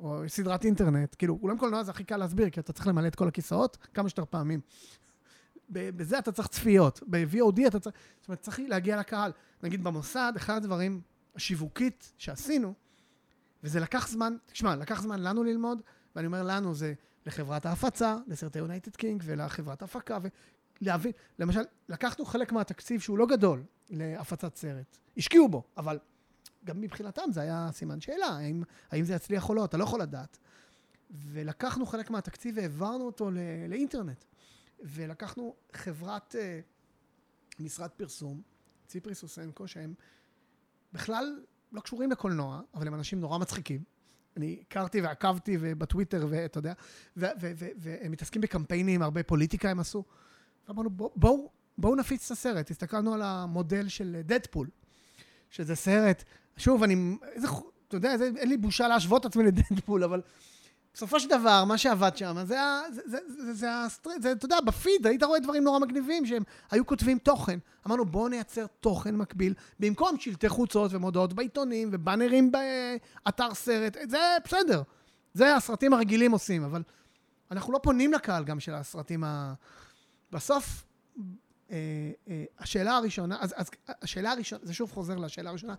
או סדרת אינטרנט, כאילו, אולם קולנוע זה הכי קל להסביר, כי אתה צריך למלא את כל הכיסאות כמה שיותר פעמים. בזה אתה צריך צפיות, ב-VOD אתה צריך, זאת אומרת, צריך להגיע לקהל. נגיד במוסד, אחד הדברים השיווקית שעשינו, וזה לקח זמן, תשמע, לקח זמן לנו ללמוד, ואני אומר לנו, זה לחברת ההפצה, לסרטי יונייטד קינג ולחברת ההפקה, להבין, למשל, לקחנו חלק מהתקציב שהוא לא גדול להפצת סרט. השקיעו בו, אבל גם מבחינתם זה היה סימן שאלה, האם, האם זה יצליח או לא, אתה לא יכול לדעת. ולקחנו חלק מהתקציב והעברנו אותו ל- לאינטרנט. ולקחנו חברת, uh, משרד פרסום, ציפרי סוסנקו, שהם בכלל לא קשורים לקולנוע, אבל הם אנשים נורא מצחיקים. אני הכרתי ועקבתי בטוויטר, ואתה יודע, והם מתעסקים בקמפיינים, הרבה פוליטיקה הם עשו. ואמרנו, בואו בוא, בוא נפיץ את הסרט. הסתכלנו על המודל של דדפול, שזה סרט, שוב, אני, איזה, אתה יודע, זה, אין לי בושה להשוות את עצמי לדדפול, אבל בסופו של דבר, מה שעבד שם, זה, ה- זה, זה, זה, זה, הסטר- זה, אתה יודע, בפיד, היית רואה דברים נורא מגניבים שהם היו כותבים תוכן. אמרנו, בואו נייצר תוכן מקביל, במקום שלטי חוצות ומודעות בעיתונים ובאנרים באתר סרט, זה בסדר. זה הסרטים הרגילים עושים, אבל אנחנו לא פונים לקהל גם של הסרטים ה... בסוף, אה, אה, השאלה הראשונה, אז, אז השאלה הראשונה, זה שוב חוזר לשאלה הראשונה,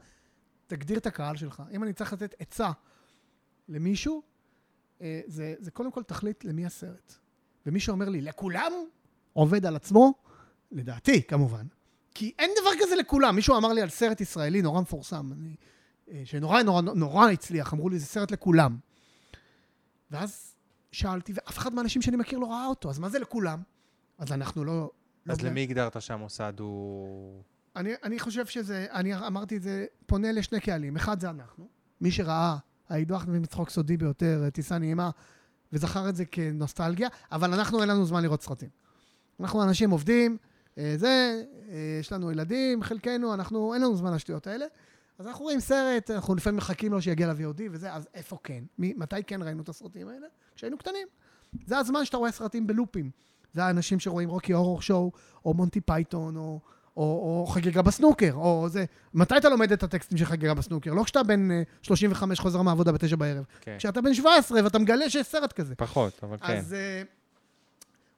תגדיר את הקהל שלך. אם אני צריך לתת עצה למישהו, אה, זה, זה קודם כל תחליט למי הסרט. ומי שאומר לי, לכולם, עובד על עצמו, לדעתי, כמובן. כי אין דבר כזה לכולם. מישהו אמר לי על סרט ישראלי נורא מפורסם, אני, אה, שנורא נורא נורא הצליח, אמרו לי, זה סרט לכולם. ואז שאלתי, ואף אחד מהאנשים שאני מכיר לא ראה אותו, אז מה זה לכולם? אז אנחנו לא... לא אז בני- למי הגדרת שהמוסד הוא... אני, אני חושב שזה, אני אמרתי את זה, פונה לשני קהלים. אחד זה אנחנו, מי שראה, האידוח מצחוק סודי ביותר, טיסה נעימה, וזכר את זה כנוסטלגיה, אבל אנחנו, אין לנו זמן לראות סרטים. אנחנו אנשים עובדים, אה, זה, אה, יש לנו ילדים, חלקנו, אנחנו, אין לנו זמן לשטויות האלה. אז אנחנו רואים סרט, אנחנו לפעמים מחכים לו שיגיע ל-VOD וזה, אז איפה כן? מי, מתי כן ראינו את הסרטים האלה? כשהיינו קטנים. זה הזמן שאתה רואה סרטים בלופים. זה האנשים שרואים Rocky Horror Show, או מונטי פייתון, או, או, או חגיגה בסנוקר, או זה. מתי אתה לומד את הטקסטים של חגיגה בסנוקר? לא כשאתה בן אה, 35 חוזר מהעבודה בתשע בערב. כן. כשאתה בן 17 ואתה מגלה שיש סרט כזה. פחות, אבל כן. אז... אה,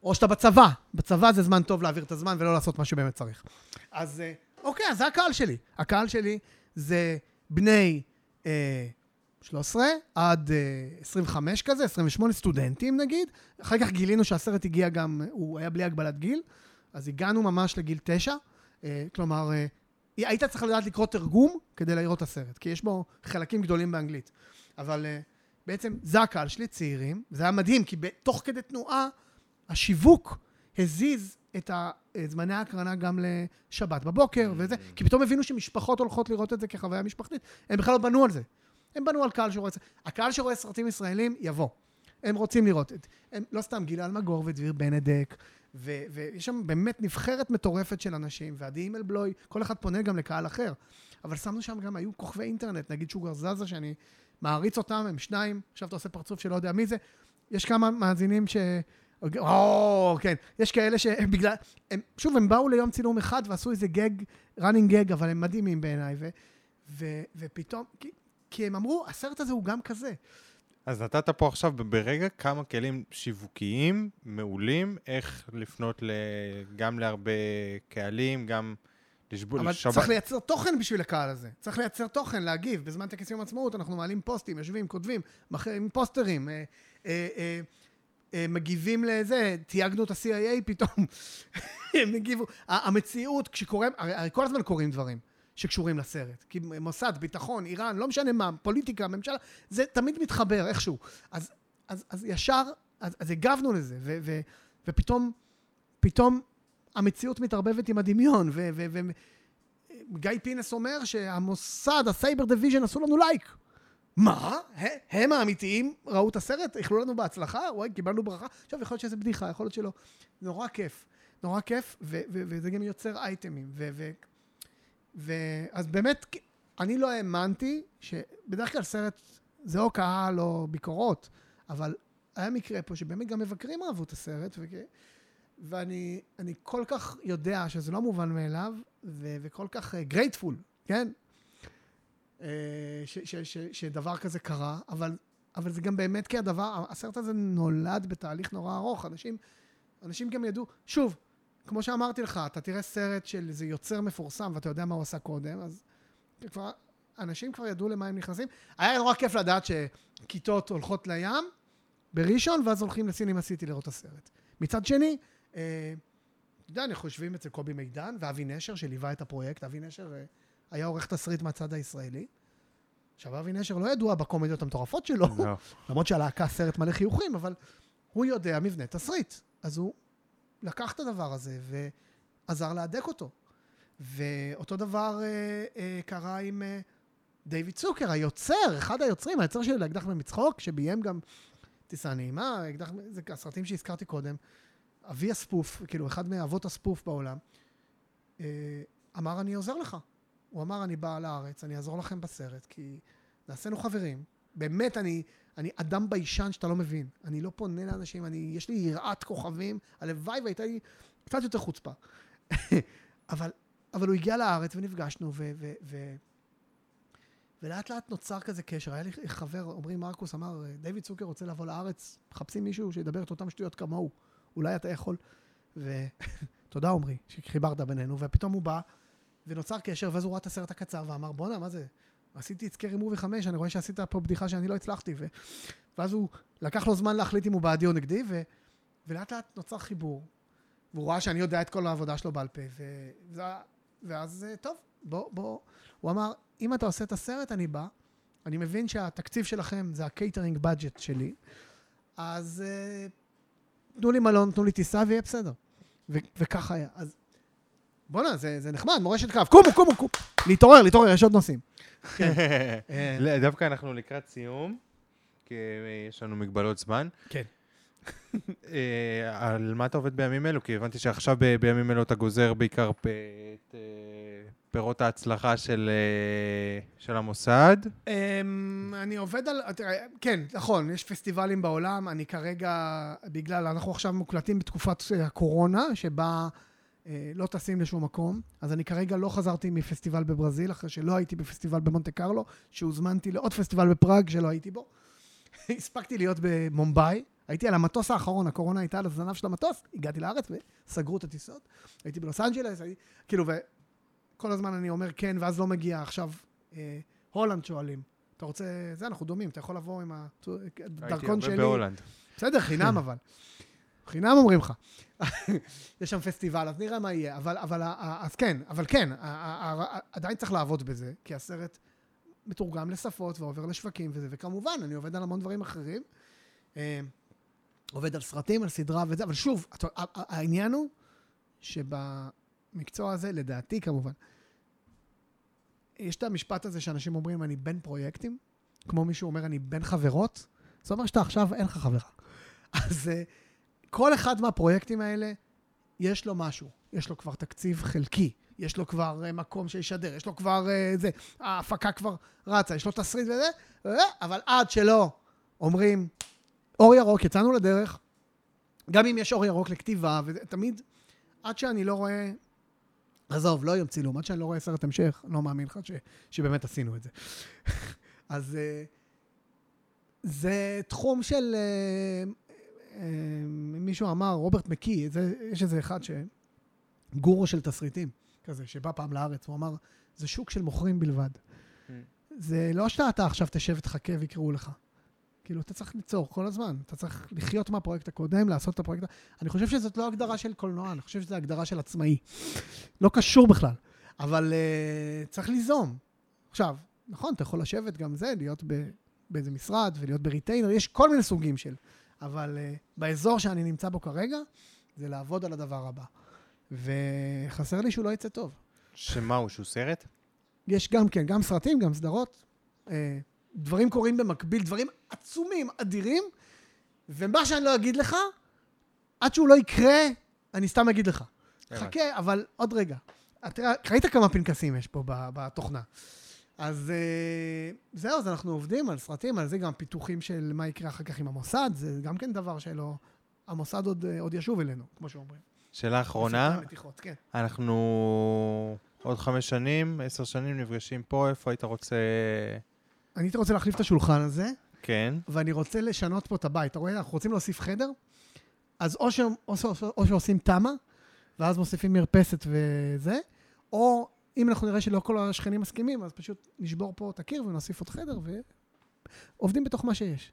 או שאתה בצבא. בצבא זה זמן טוב להעביר את הזמן ולא לעשות מה שבאמת צריך. אז אה, אוקיי, אז זה הקהל שלי. הקהל שלי זה בני אה, 13 עד אה, 25 כזה, 28 סטודנטים נגיד. אחר כך גילינו שהסרט הגיע גם, הוא היה בלי הגבלת גיל, אז הגענו ממש לגיל 9. אה, כלומר, אה, היית צריך לדעת לקרוא תרגום כדי לראות את הסרט, כי יש בו חלקים גדולים באנגלית. אבל אה, בעצם זה הקהל שלי, צעירים. זה היה מדהים, כי תוך כדי תנועה, השיווק הזיז את זמני ההקרנה גם לשבת בבוקר וזה, כי פתאום הבינו שמשפחות הולכות לראות את זה כחוויה משפחתית. הם בכלל לא בנו על זה. הם בנו על קהל שרואה... הקהל שרואה סרטים ישראלים, יבוא. הם רוצים לראות. הם לא סתם גיל אלמגור ודביר בנדק, ו- ויש שם באמת נבחרת מטורפת של אנשים, ועדי אימלבלוי, כל אחד פונה גם לקהל אחר. אבל שמנו שם גם, היו כוכבי אינטרנט, נגיד שוגר זזה, שאני מעריץ אותם, הם שניים, עכשיו אתה עושה פרצוף שלא יודע מי זה. יש כמה מאזינים ש... או, כן. יש כאלה שהם בגלל... הם, שוב, הם באו ליום צילום אחד ועשו איזה גג, running גג, אבל הם מדהימים בעיניי. ו, ו, ופתאום, כי, כי הם אמרו, הסרט הזה הוא גם כזה. אז נתת פה עכשיו ברגע כמה כלים שיווקיים מעולים, איך לפנות ל... גם להרבה קהלים, גם לשבול... אבל צריך לייצר תוכן בשביל הקהל הזה. צריך לייצר תוכן, להגיב. בזמן טקס יום העצמאות אנחנו מעלים פוסטים, יושבים, כותבים, עם פוסטרים, אה, אה, אה, אה, מגיבים לזה, תייגנו את ה-CIA פתאום. הם הגיבו. המציאות, כשקורה, הרי, הרי כל הזמן קורים דברים שקשורים לסרט. כי מוסד, ביטחון, איראן, לא משנה מה, פוליטיקה, ממשלה, זה תמיד מתחבר איכשהו. אז, אז, אז ישר, אז, אז הגבנו לזה, ו, ו, ופתאום, פתאום המציאות מתערבבת עם הדמיון, ו... ו, ו גיא פינס אומר שהמוסד, ה cyber division, עשו לנו לייק. מה? הם האמיתיים ראו את הסרט, איחלו לנו בהצלחה, וואי, קיבלנו ברכה. עכשיו, יכול להיות שזה בדיחה, יכול להיות שלא. נורא כיף. נורא כיף, וזה גם יוצר אייטמים. ו- ו- ו- אז באמת, אני לא האמנתי שבדרך כלל סרט זה או קהל או ביקורות, אבל היה מקרה פה שבאמת גם מבקרים אהבו את הסרט, ו- ואני אני כל כך יודע שזה לא מובן מאליו, ו- וכל כך גרייטפול, כן? אה, ש- ש- ש- שדבר כזה קרה, אבל, אבל זה גם באמת כי הדבר, הסרט הזה נולד בתהליך נורא ארוך. אנשים, אנשים גם ידעו, שוב, כמו שאמרתי לך, אתה תראה סרט של איזה יוצר מפורסם ואתה יודע מה הוא עשה קודם, אז כבר, אנשים כבר ידעו למה הם נכנסים. היה נורא כיף לדעת שכיתות הולכות לים בראשון, ואז הולכים לסינימה סיטי לראות את הסרט. מצד שני, אה, אתה יודע, אנחנו יושבים אצל קובי מידן ואבי נשר, שליווה את הפרויקט. אבי נשר אה, היה עורך תסריט מהצד הישראלי. עכשיו, אבי נשר לא ידוע בקומדיות המטורפות שלו, לא. למרות שהלהקה סרט מלא חיוכים, אבל הוא יודע מבנה תסריט. אז הוא לקח את הדבר הזה ועזר להדק אותו. ואותו דבר אה, אה, קרה עם אה, דיוויד צוקר, היוצר, אחד היוצרים, היוצר שלי לאקדח במצחוק, שביים גם טיסה נעימה, אקדח, זה הסרטים שהזכרתי קודם. אבי הספוף, כאילו, אחד מאבות הספוף בעולם, אה, אמר, אני עוזר לך. הוא אמר, אני בא לארץ, אני אעזור לכם בסרט, כי נעשינו חברים, באמת, אני, אני אדם ביישן שאתה לא מבין. אני לא פונה לאנשים, אני, יש לי יראת כוכבים, הלוואי והייתה לי קצת יותר חוצפה. אבל, אבל הוא הגיע לארץ ונפגשנו, ו... ו, ו ולאט לאט נוצר כזה קשר. היה לי חבר, עמרי מרקוס אמר, דיוויד צוקר רוצה לבוא לארץ, מחפשים מישהו שידבר את אותם שטויות כמוהו. אולי אתה יכול. ותודה עמרי, שחיברת בינינו, ופתאום הוא בא, ונוצר קשר, ואז הוא ראה את הסרט הקצר ואמר, בואנה, מה זה? עשיתי את Scary Movie 5, אני רואה שעשית פה בדיחה שאני לא הצלחתי. ו... ואז הוא, לקח לו זמן להחליט אם הוא בעדי או נגדי, ו... ולאט לאט נוצר חיבור. והוא ראה שאני יודע את כל העבודה שלו בעל פה, ו... וזה... ואז, טוב, בוא, בוא. הוא אמר, אם אתה עושה את הסרט, אני בא. אני מבין שהתקציב שלכם זה ה catering budget שלי, אז uh, תנו לי מלון, תנו לי טיסה ויהיה בסדר. ו- וככה היה. אז בואנה, זה, זה נחמד, מורשת קרב. קומו, קומו, קומו. להתעורר, להתעורר, יש עוד נושאים. כן. אה. דווקא אנחנו לקראת סיום, כי יש לנו מגבלות זמן. כן. אה, על מה אתה עובד בימים אלו? כי הבנתי שעכשיו בימים אלו אתה גוזר בעיקר את אה, פירות ההצלחה של, של המוסד. אמ, אני עובד על... כן, נכון, יש פסטיבלים בעולם. אני כרגע, בגלל, אנחנו עכשיו מוקלטים בתקופת הקורונה, שבה... אה, לא טסים לשום מקום. אז אני כרגע לא חזרתי מפסטיבל בברזיל, אחרי שלא הייתי בפסטיבל במונטה קרלו, שהוזמנתי לעוד פסטיבל בפראג שלא הייתי בו. הספקתי להיות במומבאי, הייתי על המטוס האחרון, הקורונה הייתה על הזנב של המטוס, הגעתי לארץ וסגרו את הטיסות. הייתי בלוס אנג'לס, הייתי, כאילו, וכל הזמן אני אומר כן, ואז לא מגיע. עכשיו, אה, הולנד שואלים, אתה רוצה, זה, אנחנו דומים, אתה יכול לבוא עם הדרכון שלי. הייתי הרבה בהולנד. בסדר, חינם אבל. חינם אומרים לך. יש שם פסטיבל, אז נראה מה יהיה. אבל, אבל, אז כן, אבל כן, עדיין צריך לעבוד בזה, כי הסרט מתורגם לשפות ועובר לשווקים וזה, וכמובן, אני עובד על המון דברים אחרים. אה, עובד על סרטים, על סדרה וזה, אבל שוב, העניין הוא שבמקצוע הזה, לדעתי כמובן, יש את המשפט הזה שאנשים אומרים, אני בין פרויקטים, כמו מישהו אומר, אני בין חברות, זאת אומרת שאתה עכשיו, אין לך חברה. אז אה, כל אחד מהפרויקטים האלה, יש לו משהו. יש לו כבר תקציב חלקי, יש לו כבר uh, מקום שישדר, יש לו כבר uh, זה, ההפקה כבר רצה, יש לו תסריט וזה, uh, אבל עד שלא אומרים, אור ירוק, יצאנו לדרך, גם אם יש אור ירוק לכתיבה, ותמיד, עד שאני לא רואה, עזוב, לא יום צילום, עד שאני לא רואה סרט המשך, אני לא מאמין לך ש, שבאמת עשינו את זה. אז uh, זה תחום של מישהו אמר, רוברט מקי, זה, יש איזה אחד ש... גורו של תסריטים, כזה, שבא פעם לארץ, הוא אמר, זה שוק של מוכרים בלבד. Mm. זה לא שאתה עכשיו תשב ותחכה ויקראו לך. כאילו, אתה צריך ליצור כל הזמן. אתה צריך לחיות מהפרויקט הקודם, לעשות את הפרויקט... אני חושב שזאת לא הגדרה של קולנוע, אני חושב שזו הגדרה של עצמאי. לא קשור בכלל. אבל uh, צריך ליזום. עכשיו, נכון, אתה יכול לשבת גם זה, להיות ב, באיזה משרד ולהיות בריטיינר, יש כל מיני סוגים של... אבל uh, באזור שאני נמצא בו כרגע, זה לעבוד על הדבר הבא. וחסר לי שהוא לא יצא טוב. שמה הוא, שהוא סרט? יש גם כן, גם סרטים, גם סדרות. Uh, דברים קורים במקביל, דברים עצומים, אדירים, ומה שאני לא אגיד לך, עד שהוא לא יקרה, אני סתם אגיד לך. חכה, אבל עוד רגע. אתה ראית כמה פנקסים יש פה בתוכנה. אז uh, זהו, אז אנחנו עובדים על סרטים, על זה גם פיתוחים של מה יקרה אחר כך עם המוסד, זה גם כן דבר שלא... המוסד עוד, uh, עוד ישוב אלינו, כמו שאומרים. שאלה אחרונה, כן. אנחנו עוד חמש שנים, עשר שנים נפגשים פה, איפה היית רוצה... אני הייתי רוצה להחליף את השולחן הזה. כן. ואני רוצה לשנות פה את הבית. אתה רואה, אנחנו רוצים להוסיף חדר, אז או, ש... או, ש... או שעושים תמה, ואז מוסיפים מרפסת וזה, או אם אנחנו נראה שלא כל השכנים מסכימים, אז פשוט נשבור פה את הקיר ונוסיף עוד חדר, ועובדים בתוך מה שיש.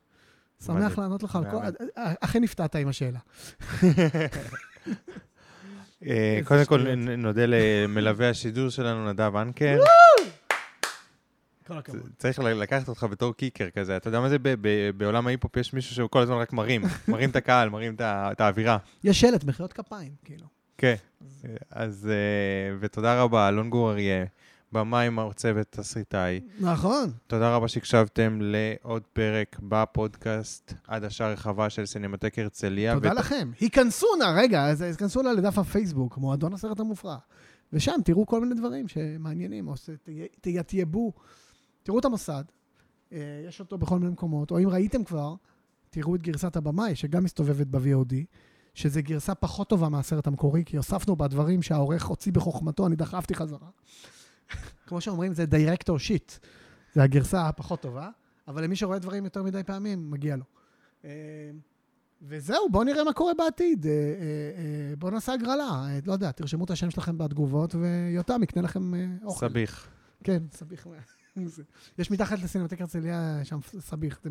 שמח לענות לך על כל... אכן הפתעת עם השאלה. אה, קודם כל, נודה למלווה השידור שלנו, נדב אנקר. כל הכבוד. צריך לקחת אותך בתור קיקר כזה. אתה יודע מה זה? בעולם ההיפ-הופ יש מישהו שהוא כל הזמן רק מרים. מרים את הקהל, מרים את האווירה. יש שלט, מחיאות כפיים, כאילו. כן. אז, אה, ותודה רבה, אלון גור אריה, במאי, מרצה ותסריטאי. נכון. תודה רבה שהקשבתם לעוד פרק בפודקאסט עד השעה רחבה של סינמטק הרצליה. תודה ות... לכם. היכנסו נא, רגע, אז היכנסו נא לדף הפייסבוק, מועדון הסרט המופרע. ושם תראו כל מיני דברים שמעניינים, או שתייתייבו. תראו את המוסד, אה, יש אותו בכל מיני מקומות, או אם ראיתם כבר, תראו את גרסת הבמאי, שגם מסתובבת ב-VOD, שזו גרסה פחות טובה מהסרט המקורי, כי הוספנו בה דברים שהעורך הוציא בחוכמתו, אני דחפתי חזרה. כמו שאומרים, זה דירקטור שיט. זה הגרסה הפחות טובה, אבל למי שרואה דברים יותר מדי פעמים, מגיע לו. אה, וזהו, בואו נראה מה קורה בעתיד. אה, אה, בואו נעשה הגרלה. לא יודע, תרשמו את השם שלכם בתגובות, ויותם יקנה לכם אוכל. סביח. כן, סביח. זה. יש מתחת לסינמטק הרצליה שם סביח. זה-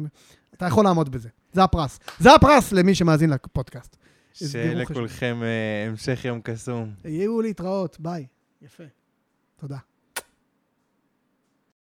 אתה יכול לעמוד בזה. זה הפרס. זה הפרס למי שמאזין לפודקאסט. שיהיה. לכולכם אה, המשך יום קסום. יהיו להתראות, ביי. יפה. תודה.